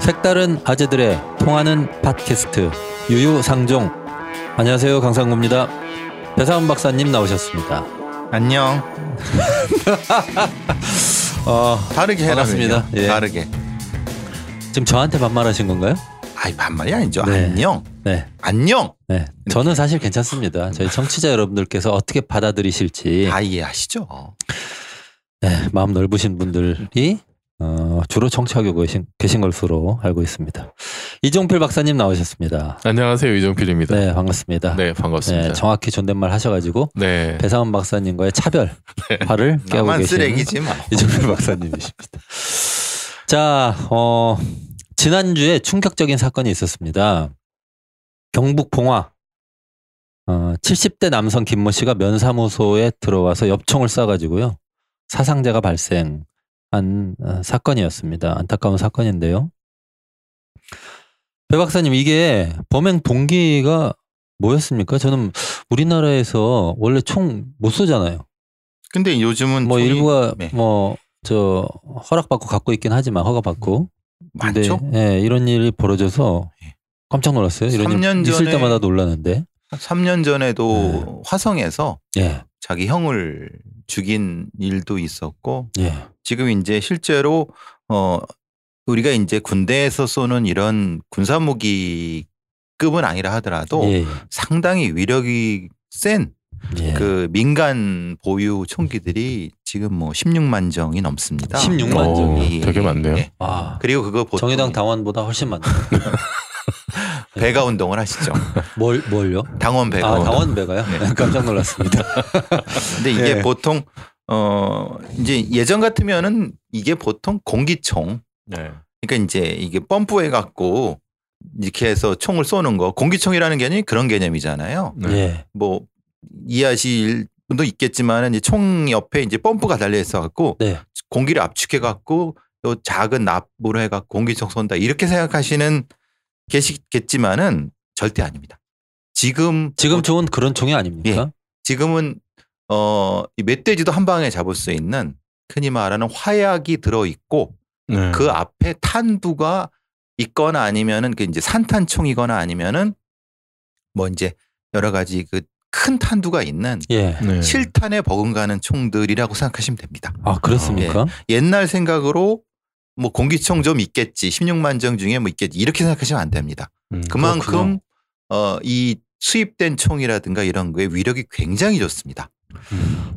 색다른 아재들의 통하는 팟캐스트 유유상종 안녕하세요 강상구입니다 배사원 박사님 나오셨습니다 안녕. 어, 다르게 해라. 반갑습니다. 그냥. 예. 다르게. 지금 저한테 반말하신 건가요? 아이 반말이 아니죠. 네. 안녕. 네, 안녕. 네. 저는 사실 괜찮습니다. 저희 청취자 여러분들께서 어떻게 받아들이실지 다 이해하시죠. 네, 마음 넓으신 분들이 어, 주로 청취하고 계신, 계신 것으로 알고 있습니다. 이종필 박사님 나오셨습니다. 안녕하세요 이정필입니다. 네, 반갑습니다. 네, 반갑습니다. 네, 정확히 존댓말 하셔가지고 네. 배사원 박사님과의 차별화를 깨고 나만 계신 쓰레기지 뭐. 이종필 박사님이십니다. 자, 어, 지난주에 충격적인 사건이 있었습니다. 경북 봉화 어, 70대 남성 김모 씨가 면사무소에 들어와서 엽총을 쏴가지고요 사상자가 발생 한 어, 사건이었습니다. 안타까운 사건인데요. 배 박사님 이게 범행 동기가 뭐였습니까? 저는 우리나라에서 원래 총 못 쏘잖아요. 근데 요즘은 뭐 일부가 네. 뭐저 허락받고 갖고 있긴 하지만 허가받고 근데 많죠. 예, 이런 일이 벌어져서 예. 깜짝 놀랐어요. 이런 일 3년 있을 전에- 때마다 놀라는데 3년 전에도 네. 화성에서 예, 자기 형을 죽인 일도 있었고 예, 지금 이제 실제로 어 우리가 이제 군대에서 쏘는 이런 군사 무기급은 아니라 하더라도 예, 상당히 위력이 센 예. 그 민간 보유 총기들이 지금 뭐 16만 정이 넘습니다. 16만 오, 정이. 되게 많네요. 예. 아, 그리고 그거 보통 정의당 당원보다 훨씬 많네. 배가 운동을 하시죠. 뭘 뭘요? 당원 배가. 아, 운동. 당원 배가요? 네. 깜짝 놀랐습니다. 근데 이게 예. 보통 어 이제 예전 같으면은 이게 보통 공기총. 네. 그러니까 이제 이게 펌프해 갖고 이렇게 해서 총을 쏘는 거. 공기총이라는 개념이 그런 개념이잖아요. 네. 예, 뭐 이해하실 분도 있겠지만은 이제 총 옆에 이제 펌프가 달려 있어 갖고 네, 공기를 압축해 갖고 또 작은 납으로 해 갖고 공기총 쏜다. 이렇게 생각하시는 계시겠지만은 절대 아닙니다. 지금 지금 좋은 그런 총이 아닙니까? 지금은 어, 이 멧돼지도 한 방에 잡을 수 있는 흔히 말하는 화약이 들어 있고 네. 그 앞에 탄두가 있거나 아니면은 그 이제 산탄총이거나 아니면은 뭐 이제 여러 가지 그 큰 탄두가 있는 예. 네. 실탄에 버금가는 총들이라고 생각하시면 됩니다. 아 그렇습니까? 옛날 생각으로 뭐 공기총 좀 있겠지. 16만 정 중에 뭐 있겠지. 이렇게 생각하시면 안 됩니다. 음. 그만큼 어, 이 수입된 총이라든가 이런 거에 위력이 굉장히 좋습니다.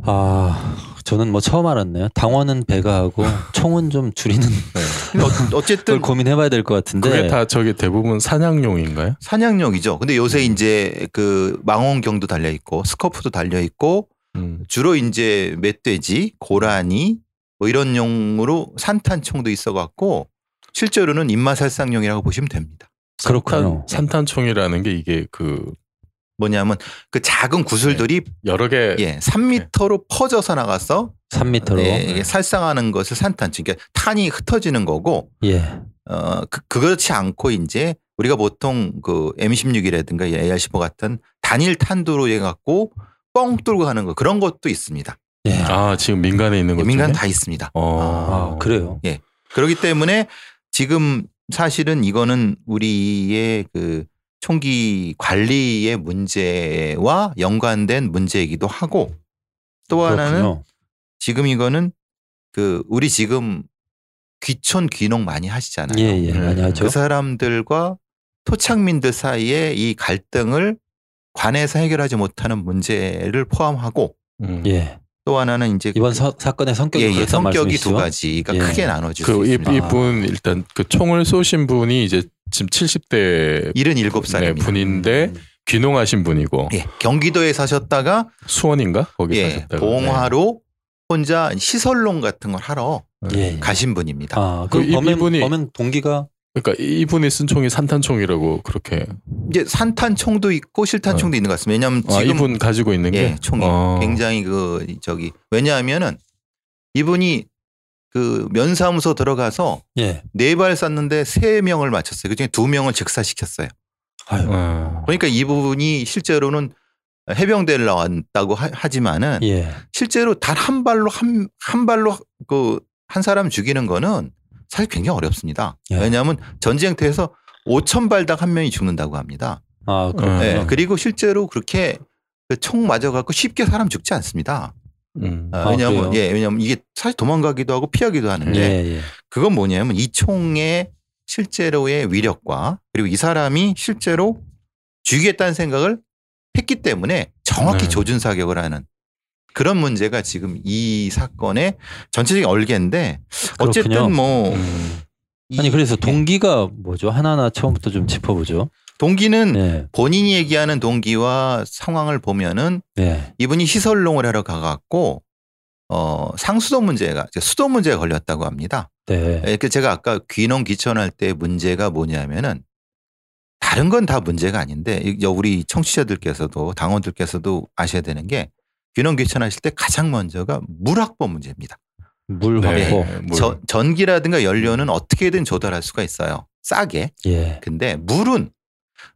아 저는 뭐 처음 알았네요. 당원은 배가 하고 총은 좀 줄이는 근데 어, 걸 어쨌든 고민해봐야 될 것 같은데. 그게 다 저기 대부분 사냥용인가요? 사냥용이죠. 근데 요새 이제 그 망원경도 달려 있고 스코프도 달려 있고 음. 주로 이제 멧돼지, 고라니 뭐 이런 용으로 산탄총도 있어 갖고 실제로는 입마살상용이라고 보시면 됩니다. 그렇군요. 산탄, 산탄총이라는 게 이게 그 뭐냐면 그 작은 구슬들이 여러 개 예, 3미터로 퍼져서 나가서 3미터로. 네, 살상하는 것을 산탄총. 그러니까 탄이 흩어지는 거고 예. 어, 그, 그렇지 않고 이제 우리가 보통 그 M16이라든가 AR15 같은 단일 탄두로 해 갖고 뻥 뚫고 가는 거 그런 것도 있습니다. 예. 아 지금 민간에 있는 것 민간 중에? 다 있습니다. 어. 아, 그래요. 그렇기 때문에 지금 사실은 이거는 우리의 그 총기 관리의 문제와 연관된 문제이기도 하고 또 하나는 그렇군요. 지금 이거는 그 우리 지금 귀촌 귀농 많이 하시잖아요. 예, 예. 네. 많이 하죠. 그 사람들과 토착민들 사이에 이 갈등을 관에서 해결하지 못하는 문제를 포함하고 음. 예. 또 하나는 이제 이번 서, 사건의 성격이 예, 예, 성격이 말씀이시죠? 두 가지가 예. 크게 나눠질 그수 이, 있습니다. 이분 일단 그 총을 쏘신 분이 이제 지금 70대 77살입니다. 네, 분인데 음. 귀농하신 분이고 예, 경기도에 사셨다가 수원인가 거기 예, 사셨다가 봉화로 혼자 시설농 같은 걸 하러 예. 가신 분입니다. 아, 그그 이- 범행, 이분이- 범행 동기가 그러니까 이분이 쓴 총이 산탄총이라고 그렇게 이제 산탄총도 있고 실탄총도 있는 것 같습니다. 왜냐하면 아, 지금 이분 가지고 있는 게 예, 총이 어. 굉장히 그 저기 왜냐하면은 이분이 그 면사무소 들어가서 예. 네발 쐈는데 세 명을 맞췄어요. 그중에 두 명을 즉사시켰어요. 아유. 어. 그러니까 이분이 실제로는 해병대를 나왔다고 하, 하지만은 예. 실제로 단 한 발로 한, 한 발로 그 한 사람 죽이는 거는 사실 굉장히 어렵습니다. 예. 왜냐하면 전쟁터에서 5천 발당 한 명이 죽는다고 합니다. 아, 그렇군요. 네, 그리고 실제로 그렇게 그총 맞아갖고 쉽게 사람 죽지 않습니다. 음. 아, 아, 왜냐하면? 예, 왜냐하면 이게 사실 도망가기도 하고 피하기도 하는데 예, 예. 그건 뭐냐면 이 총의 실제로의 위력과 그리고 이 사람이 실제로 죽이겠다는 생각을 했기 때문에 정확히 네. 조준 사격을 하는 그런 문제가 지금 이 사건의 전체적인 얼개인데 어쨌든 그렇군요. 뭐 음. 이- 아니 그래서 예, 동기가 뭐죠? 하나하나 처음부터 좀 짚어보죠. 동기는 네, 본인이 얘기하는 동기와 상황을 보면은 네, 이분이 시설농을 하러 가갖고 어 상수도 문제가 수도 문제가 걸렸다고 합니다. 네. 예, 그 제가 아까 귀농 귀촌할 때 문제가 뭐냐면은 다른 건 다 문제가 아닌데 이- 우리 청취자들께서도 당원들께서도 아셔야 되는 게 귀농 귀촌하실 때 가장 먼저가 물 확보 문제입니다. 물 네, 확보. 물. 저- 전기라든가 연료는 어떻게든 조달할 수가 있어요. 싸게. 예. 근데 물은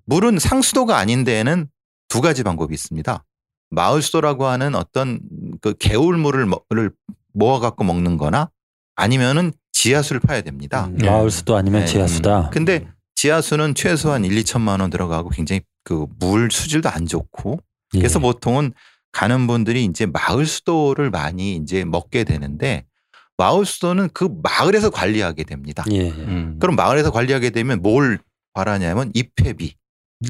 물은 상수도가 아닌 데에는 두 가지 방법이 있습니다. 마을수도라고 하는 어떤 그 개울물을 먹- 을 모아 갖고 먹는 거나 아니면은 지하수를 파야 됩니다. 음, 예. 마을수도 아니면 네. 지하수다. 근데 지하수는 최소한 1, 2천만 원 들어가고 굉장히 그 물 수질도 안 좋고 예. 그래서 보통은 가는 분들이 이제 마을 수도를 많이 이제 먹게 되는데 마을 수도는 그 마을에서 관리하게 됩니다. 예. 예. 음. 그럼 마을에서 관리하게 되면 뭘 바라냐면 입회비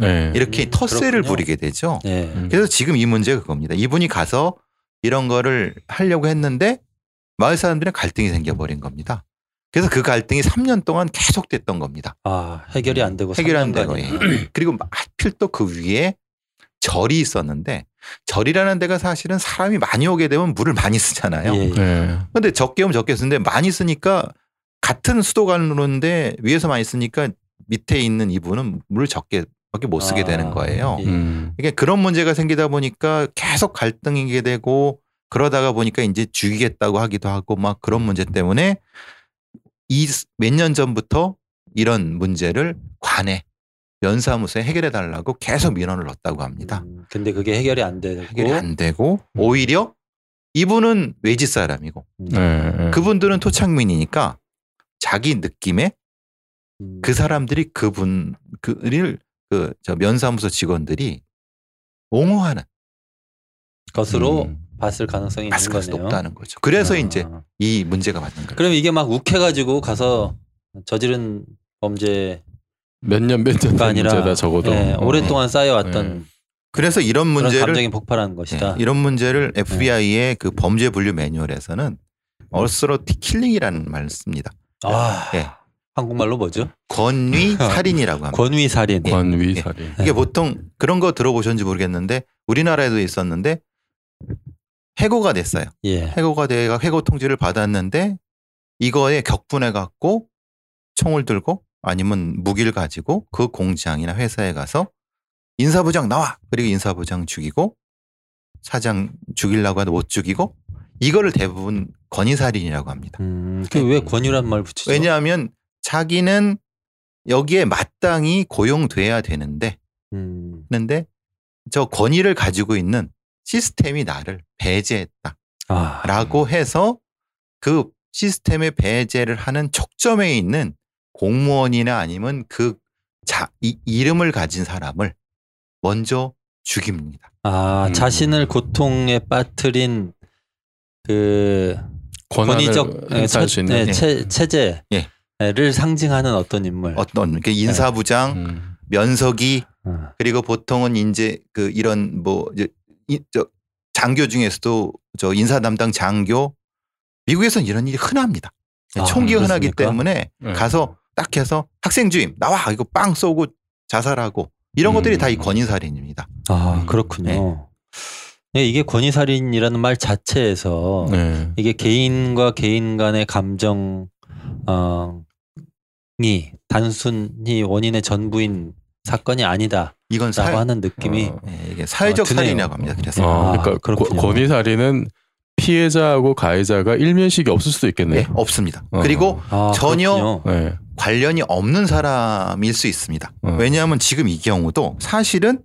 네. 이렇게 음, 텃세를 그렇군요. 부리게 되죠. 예. 음. 그래서 지금 이 문제가 그겁니다. 이분이 가서 이런 거를 하려고 했는데 마을 사람들은 갈등이 생겨버린 겁니다. 그래서 그 갈등이 3년 동안 계속됐던 겁니다. 아 해결이 안 되고 해결 안 3년간이나. 되고 예. 그리고 하필 또 그 위에 절이 있었는데 절이라는 데가 사실은 사람이 많이 오게 되면 물을 많이 쓰잖아요. 예. 예. 네. 근데 적게 오면 적게 쓰는데 많이 쓰니까 같은 수도관로인데 위에서 많이 쓰니까 밑에 있는 이분은 물을 적게 밖에 못 쓰게 아, 되는 거예요. 예. 음. 이게 그런 문제가 생기다 보니까 계속 갈등이게 되고 그러다가 보니까 이제 죽이겠다고 하기도 하고 막 그런 문제 때문에 이 몇 년 전부터 이런 문제를 관에 연사무소에 해결해 달라고 계속 민원을 넣었다고 합니다. 음, 근데 그게 해결이 안 되고 해결이 안 되고 오히려 이분은 외지 사람이고 음, 네. 네. 그분들은 토착민이니까 자기 느낌에 음, 그 사람들이 그분 그를 그 저 면사무소 직원들이 옹호하는 것으로 음. 봤을 가능성이 있는 마스크가 거네요. 높다는 거죠. 그래서 아. 이제 이 문제가 맞는 거예요. 그럼 이게 막 욱해가지고 가서 저지른 범죄가 몇 년 몇년 아니라 문제다 적어도 예, 어. 오랫동안 쌓여왔던 네. 그래서 이런 문제를 감정이 폭발하는 것이다. 예, 이런 문제를 FBI의 그 범죄 분류 매뉴얼에서는 authority killing이라는 말을 씁니다. 아, 예. 한국말로 뭐죠? 권위 살인이라고 합니다. 권위 살인. 예. 권위 예. 살인. 이게 보통 그런 거 들어보셨는지 모르겠는데 우리나라에도 있었는데 해고가 됐어요. 예. 해고가 돼가 해고 통지를 받았는데 이거에 격분해 갖고 총을 들고 아니면 무기를 가지고 그 공장이나 회사에 가서 인사부장 나와 그리고 인사부장 죽이고 사장 죽이려고 하도 못 죽이고 이거를 대부분 권위살인이라고 합니다. 음, 그왜 권유란 말 붙이죠? 왜냐하면 자기는 여기에 마땅히 고용돼야 되는데 음, 는데 저 권위를 가지고 있는 시스템이 나를 배제했다. 아, 라고 해서 그 시스템에 배제를 하는 촉점에 있는 공무원이나 아니면 그 자, 이, 이름을 가진 사람을 먼저 죽입니다. 아 음. 자신을 고통에 빠뜨린 그 권위적 예, 처- 수 있는. 예, 체, 체제를 예. 상징하는 어떤 인물. 어떤 그 인사부장, 음. 면석이 어. 그리고 보통은 이제 그 이런 뭐 이제 이, 저 장교 중에서도 저 인사 담당 장교 미국에서는 이런 일이 흔합니다. 아, 총기가 흔하기 그렇습니까? 때문에 네. 가서 딱 해서 학생 주임 나와 이거 빵 쏘고 자살하고 이런 음. 것들이 다 이 권위살인입니다. 아 음, 그렇군요. 예, 이게 권위살인이라는 말 자체에서 네. 이게 개인과 개인 간의 감정 어, 이 단순히 원인의 전부인 사건이 아니다라고 이건 사, 하는 느낌이 어. 예, 이게 사회적 아, 드네요. 살인이라고 합니다. 그래서 어, 아, 그러니까 그렇군요. 권위 살인은 피해자하고 가해자가 일면식이 없을 수도 있겠네요. 네, 없습니다. 어. 그리고 아, 전혀. 네. 관련이 없는 사람일 수 있습니다. 어. 왜냐하면 지금 이 경우도 사실은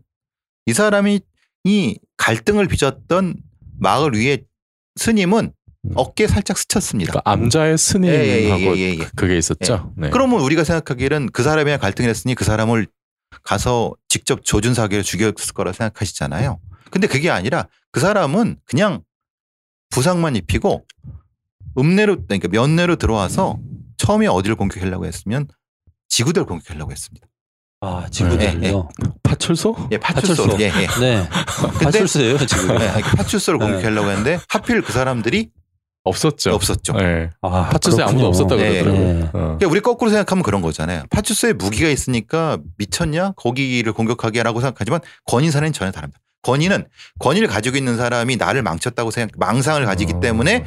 이 사람이 이 갈등을 빚었던 마을 위에 스님은 음. 어깨에 살짝 스쳤습니다. 그러니까 암자의 스님하고 예, 예, 예, 예, 예. 그게 있었죠. 네. 그러면 우리가 생각하기에는 그 사람이랑 갈등을 했으니 그 사람을 가서 직접 조준 사기를 죽였을 거라 생각하시잖아요. 근데 그게 아니라 그 사람은 그냥 부상만 입히고 읍내로 그러니까 면내로 들어와서 처음에 어디를 공격하려고 했으면 지구대를 공격하려고 했습니다. 아, 지구대를요. 파출소? 예, 파출소. 파출소. 예, 예. 네. 파출소예요, 지금. 네, 아니, 파출소를 네. 공격하려고 했는데 하필 그 사람들이 없었죠. 없었죠. 네. 아, 파출소에 아무도 그렇군요. 없었다고 네. 그러더라고요. 네. 어. 그러니까 우리 거꾸로 생각하면 그런 거잖아요. 파출소에 무기가 있으니까 미쳤냐? 거기를 공격하게라고 생각하지만 권위사는 전혀 다릅니다. 권위는 권위를 가지고 있는 사람이 나를 망쳤다고 생각, 망상을 가지기 어. 때문에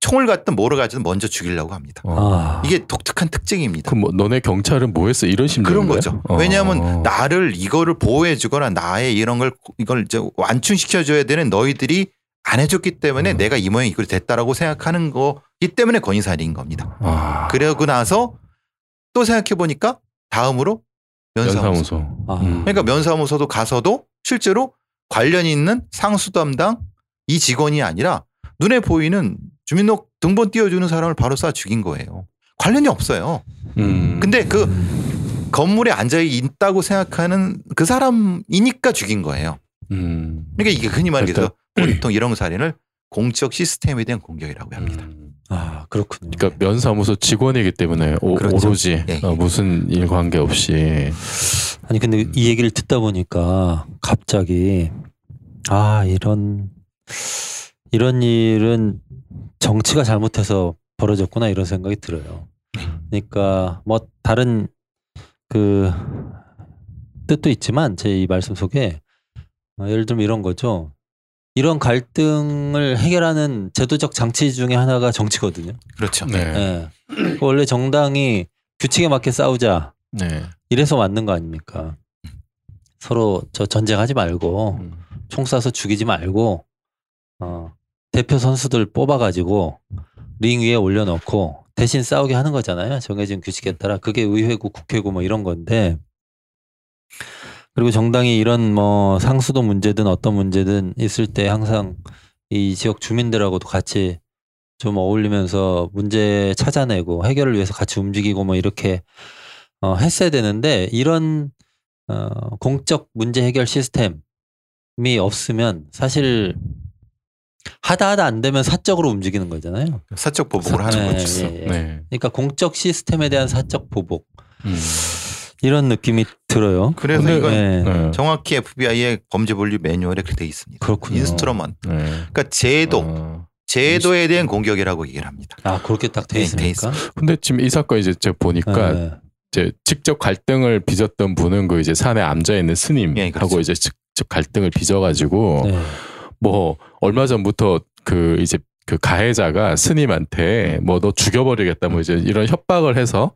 총을 갖든 뭐를 가지든 먼저 죽이려고 합니다. 어. 아, 이게 독특한 특징입니다. 그럼 뭐 너네 경찰은 뭐 했어? 이런 심리 그런 거죠. 어. 왜냐하면 나를 이거를 보호해 주거나 나의 이런 걸 이걸 이제 완충시켜 줘야 되는 너희들이 안 해줬기 때문에 음. 내가 이 모양 이꼴이 됐다라고 생각하는 거기 때문에 권위살인 겁니다. 아. 그러고 나서 또 생각해 보니까 다음으로 면사무소. 면사무소. 아. 음. 그러니까 면사무소도 가서도 실제로 관련 있는 상수 담당 이 직원이 아니라 눈에 보이는 주민등록 등본 띄워주는 사람을 바로 쏴 죽인 거예요. 관련이 없어요. 음. 근데 그 건물에 앉아 있다고 생각하는 그 사람이니까 죽인 거예요. 음. 그러니까 이게 흔히 말해서 보통 이런 살인을 공적 시스템에 대한 공격이라고 합니다. 음. 아, 그렇군요. 그러니까 면사무소 직원이기 때문에 오, 그렇죠. 로지 예, 예. 무슨 일 관계 없이 아니 근데 이 얘기를 듣다 보니까 갑자기 아 이런 이런 일은 정치가 잘못해서 벌어졌구나 이런 생각이 들어요. 그러니까 뭐 다른 그 뜻도 있지만 제 이 말씀 속에 어, 예를 들면 이런 거죠. 이런 갈등을 해결하는 제도적 장치 중에 하나가 정치거든요. 그렇죠. 네. 예. 원래 정당이 규칙에 맞게 싸우자 네. 이래서 맞는 거 아닙니까? 서로 저 전쟁하지 말고 음. 총 쏴서 죽이지 말고 어, 대표 선수들 뽑아가지고 링 위에 올려놓고 대신 싸우게 하는 거잖아요. 정해진 규칙에 따라 그게 의회고 국회고 뭐 이런 건데 그리고 정당이 이런 뭐 상수도 문제든 어떤 문제든 있을 때 항상 이 지역 주민들하고도 같이 좀 어울리면서 문제 찾아내고 해결을 위해서 같이 움직이고 뭐 이렇게 어, 했어야 되는데 이런 어, 공적 문제 해결 시스템이 없으면 사실 하다 하다 안 되면 사적으로 움직이는 거잖아요. 사적 보복을 하는 네, 거죠. 예, 예. 네. 그러니까 공적 시스템에 대한 사적 보복 음. 이런 느낌이 들어요. 그래서 근데- 이건 네. 네. 정확히 FBI의 범죄 분류 매뉴얼에 그렇게 돼 있습니다. 그렇군요. institution. 네. 그러니까 제도, 어. 제도에 대한 공격이라고 얘기를 합니다. 아 그렇게 딱돼 네, 돼 있습니까? 근데 지금 이 사건 이제 제가 보니까 네. 이제 직접 갈등을 빚었던 분은 그 이제 산에 앉아 있는 스님하고 예, 그렇죠. 이제 직접 갈등을 빚어가지고 네. 뭐 얼마 전부터 그 이제 그 가해자가 스님한테 뭐 너 죽여버리겠다 뭐 이제 이런 협박을 해서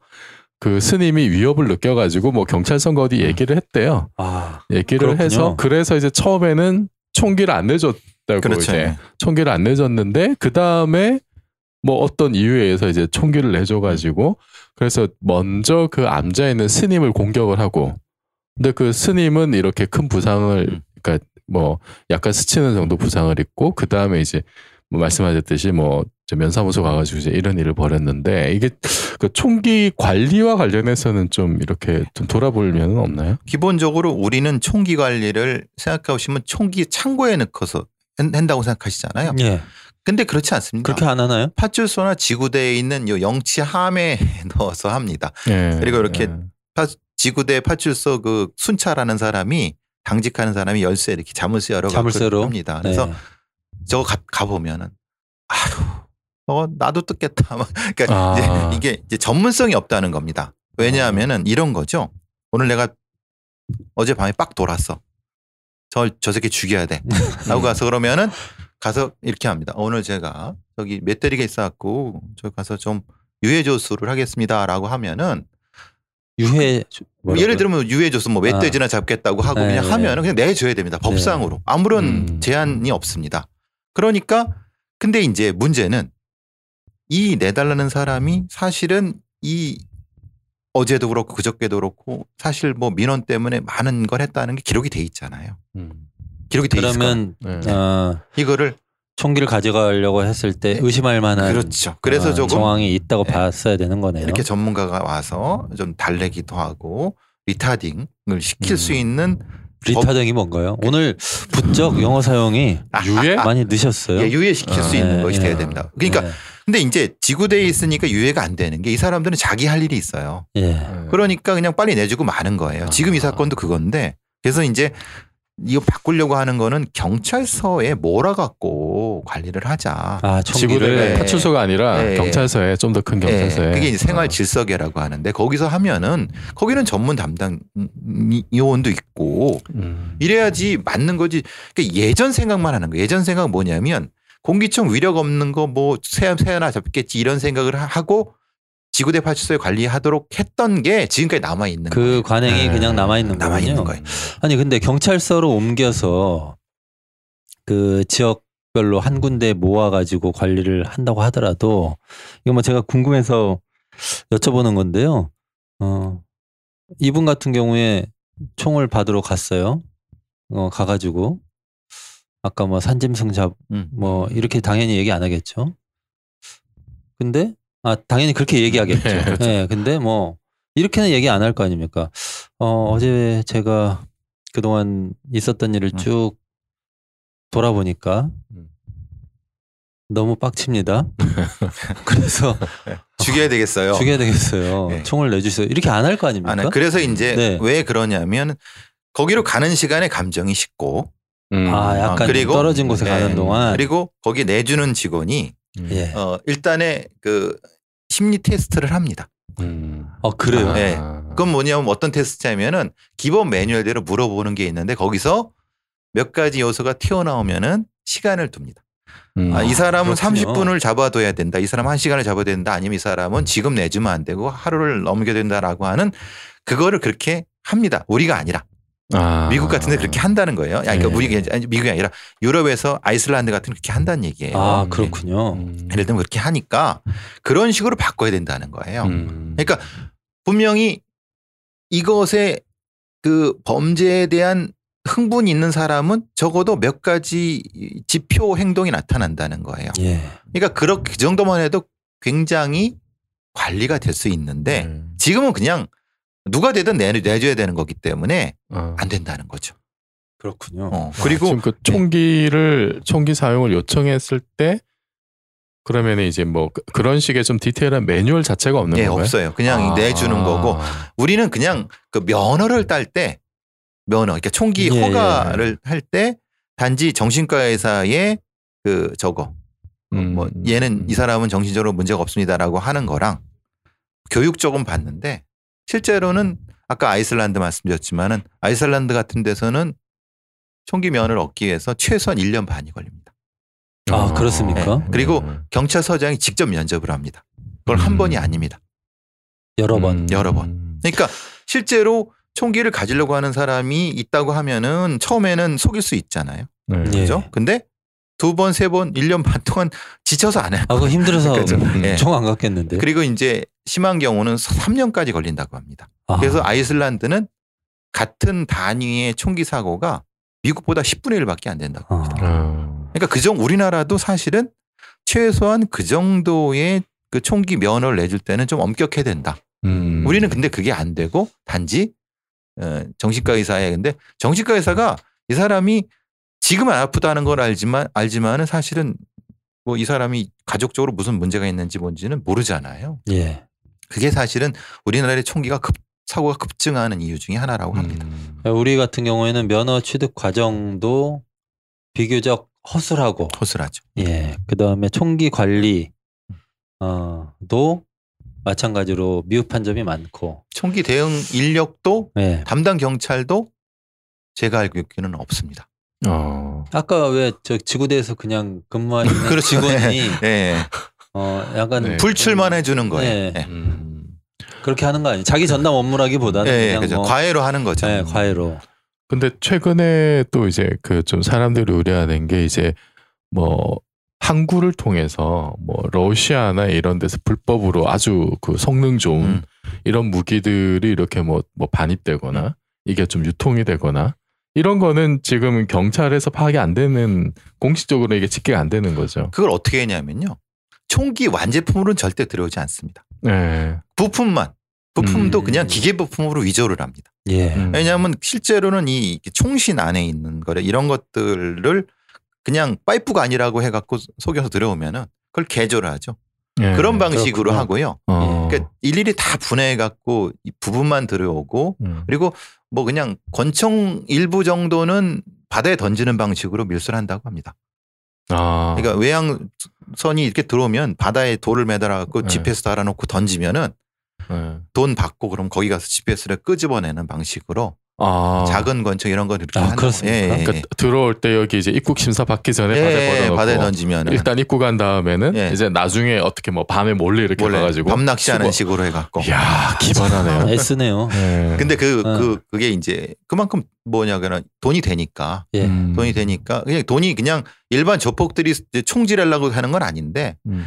그 스님이 위협을 느껴가지고 뭐 경찰서가 어디 얘기를 했대요. 아 얘기를 그렇군요. 해서 그래서 이제 처음에는 총기를 안 내줬다고 그렇죠. 이제 총기를 안 내줬는데 그 다음에 뭐 어떤 이유에 의해서 이제 총기를 내줘가지고 그래서 먼저 그 앉아 있는 스님을 공격을 하고 근데 그 스님은 이렇게 큰 부상을 그러니까 뭐 약간 스치는 정도 부상을 입고 그 다음에 이제 뭐 말씀하셨듯이 뭐 면사무소 가가지고 이제 이런 일을 벌였는데 이게 그 총기 관리와 관련해서는 좀 이렇게 좀 돌아볼 면은 없나요? 기본적으로 우리는 총기 관리를 생각하시면 총기 창고에 넣고서 한- 한다고 생각하시잖아요. 예. 근데 그렇지 않습니다. 그렇게 안 하나요? 파출소나 지구대에 있는 요 영치 함에 넣어서 합니다. 예. 그리고 이렇게 예. 파- 지구대 파출소 그 순찰하는 사람이 당직하는 사람이 열쇠 이렇게 자물쇠 열어 자물쇠로? 합니다. 그래서 네. 저거 가, 가보면은 아휴 어 나도 뜯겠다. 막 그러니까 아. 이제 이게 이제 전문성이 없다는 겁니다. 왜냐하면은 이런 거죠. 오늘 내가 어제 밤에 빡 돌았어. 저, 저 새끼 죽여야 돼. 라고 가서 그러면은 가서 이렇게 합니다. 오늘 제가 저기 맷대리가 있어갖고 저 가서 좀 유해 조수를 하겠습니다. 라고 하면은 유해 뭐 예를 들면 유해 조수 뭐 멧돼지나 잡겠다고 하고 네, 그냥 네. 하면 은 그냥 내줘야 됩니다. 법상으로. 아무런 음. 제한이 없습니다. 그러니까 근데 이제 문제는 이 내달라는 사람이 사실은 이 어제도 그렇고 그저께도 그렇고 사실 뭐 민원 때문에 많은 걸 했다는 게 기록이 돼 있잖아요. 음. 기록이 돼 있어요. 그러면 네. 어, 이거를 총기를 가져가려고 했을 때 의심할 만한 그렇죠. 그래서 어, 조금 정황이 있다고 네. 봤어야 되는 거네요. 이렇게 전문가가 와서 좀 달래기도 하고 리타딩을 시킬 음. 수 있는 리타딩이 뭔가요? 오늘 부쩍 영어 사용이 유예? 많이 늦었어요. 예, 유예시킬 아, 수 있는 예, 것이 예. 돼야 됩니다. 그러니까 네. 근데 이제 지구대에 있으니까 유예가 안 되는 게 이 사람들은 자기 할 일이 있어요. 예. 그러니까 그냥 빨리 내주고 마는 거예요. 지금 이 아. 사건도 그건데 그래서 이제 이거 바꾸려고 하는 거는 경찰서에 몰아갖고 관리를 하자. 아, 지구대 네. 파출소가 아니라 네. 경찰서에 좀 더큰 예, 경찰서에 그게 이제 생활 어. 질서계라고 하는데 거기서 하면은 거기는 전문 담당 요원도 있고 음. 이래야지 맞는 거지. 그러니까 예전 생각만 하는 거. 예전 생각 은 뭐냐면 공기청 위력 없는 거 뭐 새, 새 하나 잡겠지 이런 생각을 하- 하고 지구대 파출소에 관리하도록 했던 게 지금까지 남아 있는 그 거예요. 관행이 네. 그냥 남아 있는 남아 있는. 거예요. 아니 근데 경찰서로 옮겨서 그 지역별로 한 군데 모아 가지고 관리를 한다고 하더라도 이거 뭐 제가 궁금해서 여쭤보는 건데요. 어 이분 같은 경우에 총을 받으러 갔어요. 어 가가지고 아까 뭐 산짐승 음. 잡뭐 이렇게 당연히 얘기 안 하겠죠. 근데 아 당연히 그렇게 얘기하겠죠. 네, 그렇죠. 네, 근데 뭐 이렇게는 얘기 안 할 거 아닙니까? 어 어제 제가 그동안 있었던 일을 음. 쭉 돌아보니까 음. 너무 빡칩니다. 그래서 죽여야 되겠어요. 죽여야 되겠어요. 네. 총을 내주세요. 이렇게 안 할 거 아닙니까? 아, 네. 그래서 이제 네. 왜 그러냐면 거기로 가는 시간에 감정이 식고 음. 아, 약간 아, 그리고- 떨어진 곳에 네. 가는 동안 그리고 거기 내주는 직원이 음. 예. 어 일단에 그 심리 테스트를 합니다. 음. 어 그래요. 아. 네. 그건 뭐냐면 어떤 테스트냐면은 기본 매뉴얼대로 물어보는 게 있는데 거기서 몇 가지 요소가 튀어나오면은 시간을 둡니다. 음. 아, 이 사람은 그렇군요. 30분을 잡아둬야 된다. 이 사람 한 시간을 잡아야 된다. 아니면 이 사람은 지금 내주면 안 되고 하루를 넘겨야 된다라고 하는 그거를 그렇게 합니다. 우리가 아니라 아. 미국 같은 데 그렇게 한다는 거예요. 아니, 그러니까 네. 우리 아니, 미국이 아니라 유럽에서 아이슬란드 같은 그렇게 한다는 얘기예요. 아 그렇군요. 음. 예를 들면 그렇게 하니까 그런 식으로 바꿔야 된다는 거예요. 음. 그러니까 분명히 이것에 그 범죄에 대한 흥분이 있는 사람은 적어도 몇 가지 지표 행동이 나타난다는 거예요. 예. 그러니까 그렇게 그 정도만 해도 굉장히 관리가 될 수 있는데 네. 지금은 그냥 누가 되든 내, 내줘야 되는 거기 때문에 어. 안 된다는 거죠. 그렇군요. 어. 아, 그리고 지금 그 총기를 총기 사용을 요청했을 때 그러면 이제 뭐 그- 그런 식의 좀 디테일한 매뉴얼 자체가 없는 예, 건가요? 없어요. 그냥 아. 내주는 거고 우리는 그냥 그 면허를 딸 때 면허, 그러니까 총기 예, 허가를 할때 단지 정신과 의사의 그 저거 음. 뭐 얘는 이 사람은 정신적으로 문제가 없습니다라고 하는 거랑 교육 조금 받는데 실제로는 아까 아이슬란드 말씀드렸지만은 아이슬란드 같은 데서는 총기 면허를 얻기 위해서 최소한 1년 반이 걸립니다. 아, 그렇습니까? 네. 그리고 음. 경찰서장이 직접 면접을 합니다. 그걸 한 음. 번이 아닙니다. 여러 번. 음. 여러 번. 그러니까 실제로 총기를 가지려고 하는 사람이 있다고 하면은 처음에는 속일 수 있잖아요. 네. 예. 그죠? 근데 두 번, 세 번, 1년 반 동안 지쳐서 안 해요. 아, 그거 힘들어서 그죠. 예. 총안 갔겠는데. 그리고 이제 심한 경우는 3년까지 걸린다고 합니다. 아, 그래서 아이슬란드는 같은 단위의 총기 사고가 미국보다 10분의 1밖에 안 된다고 합니다. 아, 아. 그러니까 그정 우리나라도 사실은 최소한 그 정도의 그 총기 면허를 내줄 때는 좀 엄격해야 된다. 음. 우리는 근데 그게 안 되고 단지 어, 정신과 의사에 근데 정신과 의사가 이 사람이 지금은 아프다는 걸 알지만 알지만은 사실은 뭐 이 사람이 가족적으로 무슨 문제가 있는지 뭔지는 모르잖아요. 예. 그게 사실은 우리나라의 총기가 급 사고가 급증하는 이유 중에 하나라고 합니다. 음. 우리 같은 경우에는 면허 취득 과정도 비교적 허술하고 허술하죠. 예. 그 다음에 총기 관리 어도 마찬가지로 미흡한 점이 많고 총기 대응 인력도 예. 담당 경찰도 제가 알고 있기는 없습니다. 어. 아까 왜 저 지구대에서 그냥 근무하는 그렇죠. 직원이 예. 어 약간 네. 불출만 해주는 거예요. 네. 예. 음. 그렇게 하는 거 아니에요? 자기 전담 업무라기보다는 예, 예, 그냥 그죠. 뭐 과외로 하는 거죠. 예, 과외로 근데 최근에 또 이제 그 좀 사람들이 우려하는 게 이제 뭐 항구를 통해서 뭐 러시아나 이런 데서 불법으로 아주 그 성능 좋은 음. 이런 무기들이 이렇게 뭐, 뭐 반입되거나 이게 좀 유통이 되거나 이런 거는 지금 경찰에서 파악이 안 되는 공식적으로 이게 집계가 안 되는 거죠. 그걸 어떻게 했냐면요. 총기 완제품으로는 절대 들어오지 않습니다. 네. 부품만. 부품도 음. 그냥 기계 부품으로 위조를 합니다. 예. 음. 왜냐하면 실제로는 이 총신 안에 있는 거래 이런 것들을 그냥 파이프가 아니라고 해갖고 속여서 들어오면은 그걸 개조를 하죠. 네. 그런 방식으로 그렇구나. 하고요. 어. 그러니까 일일이 다 분해해갖고 이 부분만 들어오고 음. 그리고 뭐 그냥 권총 일부 정도는 바다에 던지는 방식으로 밀수를 한다고 합니다. 아. 그러니까 외양 선이 이렇게 들어오면 바다에 돌을 매달아갖고 네. GPS 달아놓고 던지면은 네. 돈 받고 그럼 거기 가서 GPS를 끄집어내는 방식으로 아. 작은 권총 이런 거 이렇게 아, 하는 그렇습니까? 예, 예, 그러니까 들어올 때 여기 이제 입국 심사 받기 전에 예, 바다에 예, 바다에 던지면은 일단 입국한 다음에는 예. 이제 나중에 어떻게 뭐 밤에 몰래 이렇게 원래 가가지고 밤 낚시하는 수거- 식으로 해갖고. 이야 기발하네요. 애쓰네요. 네. 근데 그, 어. 그, 그게 이제 그만큼 뭐냐, 그냥 돈이 되니까. 예. 음. 돈이 되니까 그냥 돈이 그냥 일반 조폭들이 총질하려고 하는 건 아닌데 음.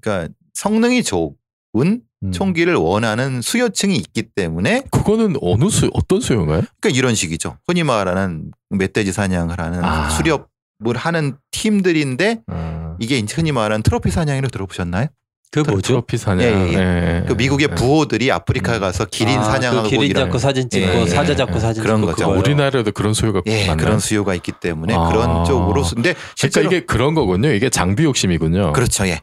그러니까 성능이 좋 은 음. 총기를 원하는 수요층이 있기 때문에 그거는 어느 수 어떤 수요인가요? 그러니까 이런 식이죠. 흔히 말하는 멧돼지 사냥을 하는 아. 수렵을 하는 팀들인데 아. 이게 흔히 말하는 트로피 사냥이라고 들어보셨나요? 그 뭐죠? 트로피 사냥. 예, 예, 예. 예. 그 미국의 예. 부호들이 아프리카 가서 기린 아, 사냥하고 그 기린 이런 잡고 사진 찍고 예, 예, 사자 잡고 예. 사진 그런 찍고 거죠. 그거요. 우리나라에도 그런 수요가 예, 많나요? 그런 수요가 있기 때문에 아. 그런 쪽으로 쓰- 근데 그러니까 실제로 이게 그런 거군요. 이게 장비 욕심이군요. 그렇죠. 예.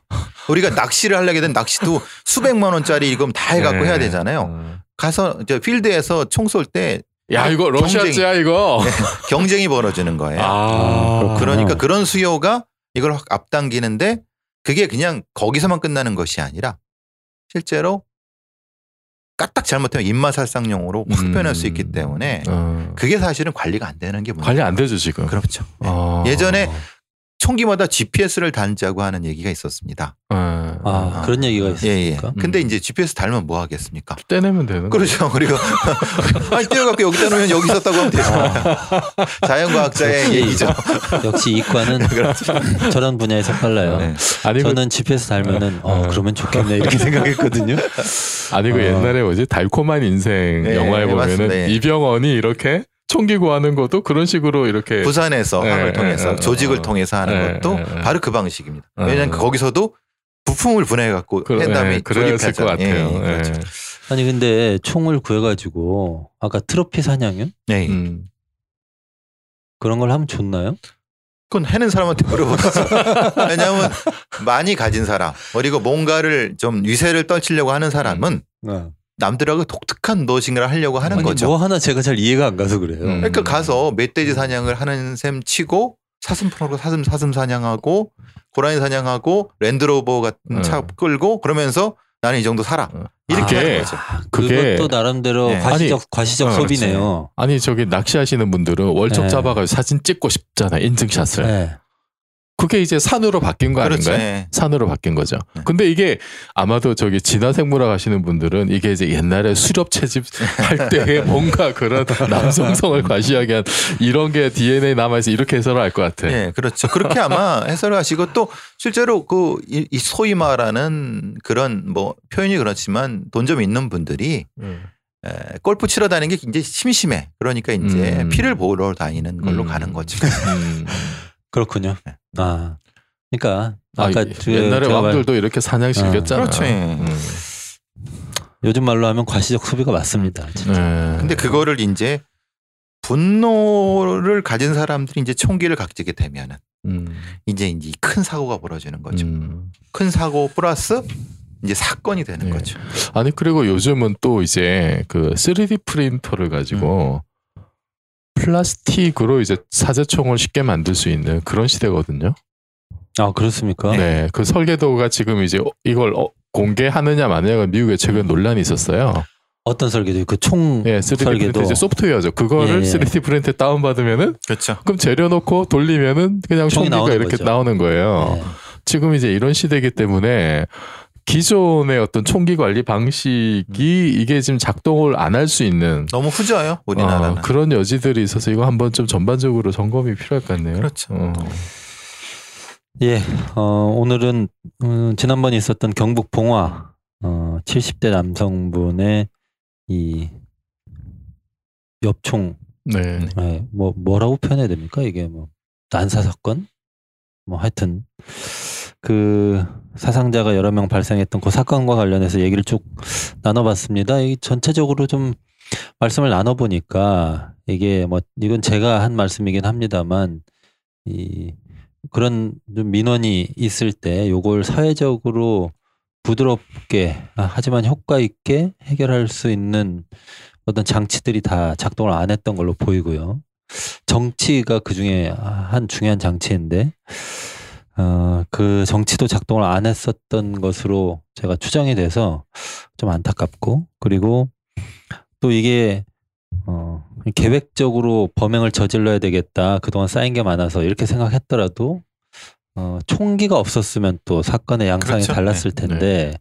우리가 낚시를 하려게 된 낚시도 수백만 원짜리 이건 다 해 갖고 예. 해야 되잖아요. 어. 가서 이제 필드에서 총 쏠 때 야 이거 러시아지야 이거. 경쟁이 벌어지는 거예요. 아. 그러니까 그런 수요가 이걸 확 앞당기는데 그게 그냥 거기서만 끝나는 것이 아니라 실제로 까딱 잘못하면 입맛살상용으로 확 음. 변할 수 있기 때문에 어. 그게 사실은 관리가 안 되는 게 문제예요. 관리 안 되죠 지금. 그렇죠. 네. 아. 예전에 총기마다 GPS를 달자고 하는 얘기가 있었습니다. 아, 아, 그런 얘기가 예, 예. 있습니까? 근데 음. 이제 GPS 달면 뭐 하겠습니까? 떼내면 되는. 그렇죠. 그리고 아니 떼어갖고 여기다 놓으면 여기 있었다고 하면 되잖아요. 자연과학자의 역시 얘기죠. 역시 이과는 저런 분야에서 빨라요. 네. 아니 그 저는 GPS 달면은 어 어. 그러면 좋겠네 이렇게 생각했거든요. 아니 그 어. 옛날에 뭐지 달콤한 인생 네, 영화에 보면은 맞습니다. 예. 이병헌이 이렇게 총기 구하는 것도 그런 식으로 이렇게 부산에서 네, 학을 네, 통해서 네, 조직을 어. 통해서 하는 네, 것도 네, 네. 바로 그 방식입니다. 어. 왜냐하면 거기서도 부품을 분해해 갖고 그, 한 다음에 예, 그랬을 것. 같아요. 예, 예, 그렇죠. 예. 아니 근데 총을 구해가지고 아까 트로피? 예, 예. 음. 그런 걸 하면 좋나요? 그건 해는 사람한테 물어보겠어. 왜냐하면 많이 가진 사람 그리고 뭔가를 좀 위세를 떨치려고 하는 사람은 남들하고 독특한 노싱을 하려고 하는 아니, 거죠. 뭐 하나 제가 잘 이해가 안 가서 그래요. 음. 그러니까 가서 멧돼지 사냥을 하는 셈 치고 사슴 풀고 사슴 사슴 사냥하고 고라니 사냥하고 랜드로버 같은 음. 차 끌고 그러면서 나는 이 정도 살아. 어. 이렇게 아, 하는 그게- 거죠. 그게 그것도 나름대로 네. 과시적 과시적 어, 소비네요. 아니 저기 낚시하시는 분들은 월척 네. 잡아가지고 사진 찍고 싶잖아 인증샷을. 네. 그게 이제 산으로 바뀐 거 그렇죠. 아닌가요? 예. 산으로 바뀐 거죠. 네. 근데 이게 아마도 저기 진화생물학 하시는 분들은 이게 이제 옛날에 수렵 채집 할 때의 뭔가 그런 남성성을 과시하게 한 이런 게 DNA 남아있어 이렇게 해석을 할 것 같아. 예, 그렇죠. 그렇게 아마 해설을 하시고 또 실제로 그 이 소위 말하는 그런 뭐 표현이 그렇지만 돈 좀 있는 분들이 음. 에, 골프 치러 다니는 게 굉장히 심심해. 그러니까 이제 음. 피를 보러 다니는 걸로 음. 가는 거지. 음. 그렇군요. 네. 아, 그러니까 아, 아까 이- 그 옛날에 제가 말- 왕들도 이렇게 사냥 즐겼잖아. 그렇죠. 예. 음. 요즘 말로 하면 과시적 소비가 맞습니다. 진짜. 네. 근데 그거를 이제 분노를 가진 사람들이 이제 총기를 가지게 되면은 음. 이제 이제 큰 사고가 벌어지는 거죠. 음. 큰 사고 플러스 이제 사건이 되는 예. 거죠. 아니 그리고 요즘은 또 이제 그 3D 프린터를 가지고 플라스틱으로 이제 사제총을 쉽게 만들 수 있는 그런 시대거든요. 아 그렇습니까? 네, 그 설계도가 지금 이제 이걸 어, 공개하느냐 마느냐가 미국에 최근 논란이 있었어요. 어떤 설계도 그총 예, 3D 설계도 이제 소프트웨어죠. 그거를 예, 예. 3D 프린터 다운 받으면은 그렇죠. 그럼 재려놓고 돌리면은 그냥 총기가 이렇게 거죠. 나오는 거예요. 네. 지금 이제 이런 시대이기 때문에 기존의 어떤 총기 관리 방식이 이게 지금 작동을 안 할 수 있는 너무 후져요 우리나라는. 어, 그런 여지들이 있어서 이거 한번 좀 전반적으로 점검이 필요할 것 같네요. 그렇죠. 어. 예, 어, 오늘은 음, 지난번에 있었던 경북 봉화 어, 70대 남성분의 이 엽총 네. 네, 뭐 뭐라고 표현해야 됩니까? 이게 뭐 난사 사건? 뭐 하여튼 그 사상자가 여러 명 발생했던 그 사건과 관련해서 얘기를 쭉 나눠봤습니다. 이 전체적으로 좀 말씀을 나눠보니까 이게 뭐 이건 제가 한 말씀이긴 합니다만 이 그런 좀 민원이 있을 때 요걸 사회적으로 부드럽게 아, 하지만 효과 있게 해결할 수 있는 어떤 장치들이 다 작동을 안 했던 걸로 보이고요. 정치가 그 중에 한 중요한 장치인데, 어, 그 정치도 작동을 안 했었던 것으로 제가 추정이 돼서 좀 안타깝고, 그리고 또 이게, 어, 계획적으로 범행을 저질러야 되겠다. 그동안 쌓인 게 많아서 이렇게 생각했더라도, 어, 총기가 없었으면 또 사건의 양상이 그렇죠. 달랐을 텐데,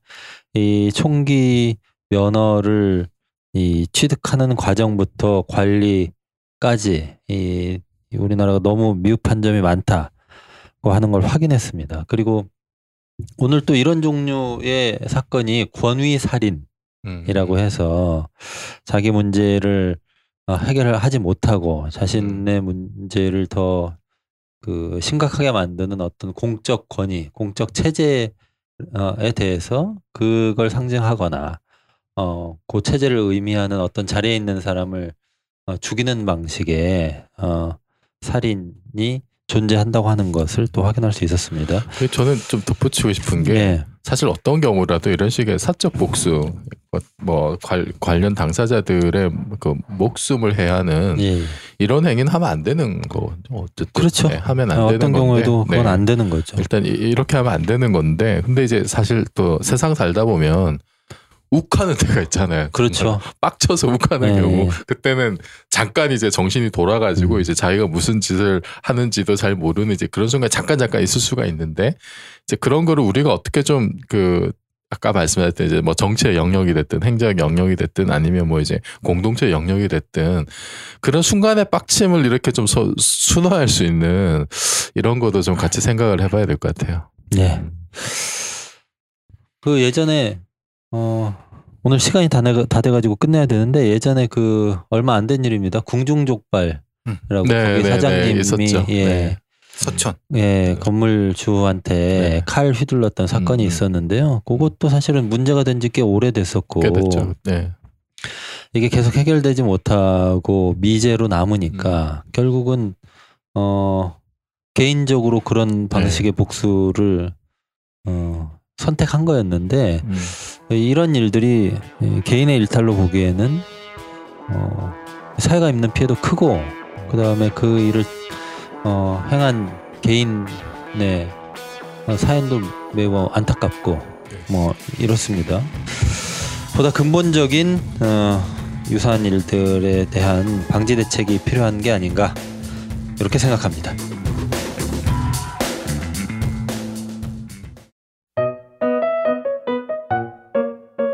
이 총기 면허를 이 취득하는 과정부터 관리까지 이, 이 우리나라가 너무 미흡한 점이 많다고 하는 걸 확인했습니다. 그리고 오늘 또 이런 종류의 사건이 권위 살인이라고 음. 해서 자기 문제를 어, 해결을 하지 못하고 자신의 문제를 더 그 심각하게 만드는 어떤 공적 권위, 공적 체제에 대해서 그걸 상징하거나 어, 그 체제를 의미하는 어떤 자리에 있는 사람을 어, 죽이는 방식의 어, 살인이 존재한다고 하는 것을 또 확인할 수 있었습니다. 그 저는 좀 덧붙이고 싶은 게 네, 사실 어떤 경우라도 이런 식의 사적 복수 뭐, 뭐 관, 관련 당사자들의 그 목숨을 해하는 예. 이런 행위는 하면 안 되는 거 어쨌든 그렇죠. 네, 하면 안 어, 되는 어떤 건데 경우에도 그건 네. 안 되는 거죠. 일단 이- 이렇게 하면 안 되는 건데 근데 이제 사실 또 세상 살다 보면 욱하는 때가 있잖아요. 그렇죠. 빡쳐서 욱하는 네. 경우 그때는 잠깐 이제 정신이 돌아가지고 음. 이제 자기가 무슨 짓을 하는지도 잘 모르는 이제 그런 순간 잠깐 잠깐 있을 수가 있는데 이제 그런 거를 우리가 어떻게 좀 그 아까 말씀하셨던 이제 뭐 정치의 영역이 됐든 행정 영역이 됐든 아니면 뭐 이제 공동체 영역이 됐든 그런 순간의 빡침을 이렇게 좀 서- 순화할 수 있는 이런 것도 좀 같이 생각을 해봐야 될 것 같아요. 네. 그 예전에 어 오늘 시간이 다, 내, 다 돼가지고 끝내야 되는데 예전에 그 얼마 안 된 일입니다. 궁중족발이라고 음. 네, 거기 네, 사장님이 네, 있었죠. 예, 네. 서천. 예 건물 주한테 네. 칼 휘둘렀던 사건이 음, 음. 있었는데요. 그것도 사실은 문제가 된 지 꽤 오래됐었고 꽤 됐죠. 네. 이게 계속 해결되지 못하고 미제로 남으니까 음. 결국은 어 개인적으로 그런 방식의 복수를 어 선택한 거였는데 음. 이런 일들이 개인의 일탈로 보기에는 어 사회가 입는 피해도 크고 그 다음에 그 일을 어 행한 개인의 어, 사연도 매우 안타깝고 뭐 이렇습니다. 보다 근본적인 어, 유사한 일들에 대한 방지 대책이 필요한 게 아닌가 이렇게 생각합니다.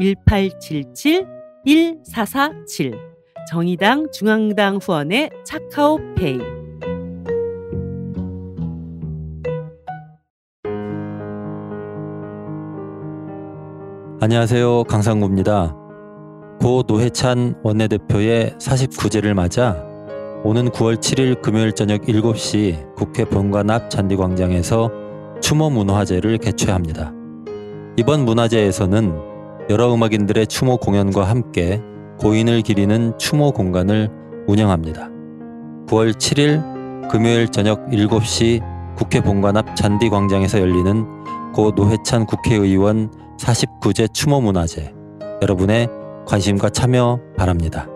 1877 1447 정의당 중앙당 후원의 차카오페이 안녕하세요. 강상구입니다. 고 노회찬 원내대표의 49제를 맞아 오는 9월 7일 금요일 저녁 7시 국회 본관 앞 잔디광장에서 추모 문화제를 개최합니다. 이번 문화제에서는 여러 음악인들의 추모 공연과 함께 고인을 기리는 추모 공간을 운영합니다. 9월 7일 금요일 저녁 7시 국회 본관 앞 잔디 광장에서 열리는 고 노회찬 국회의원 49제 추모 문화제 여러분의 관심과 참여 바랍니다.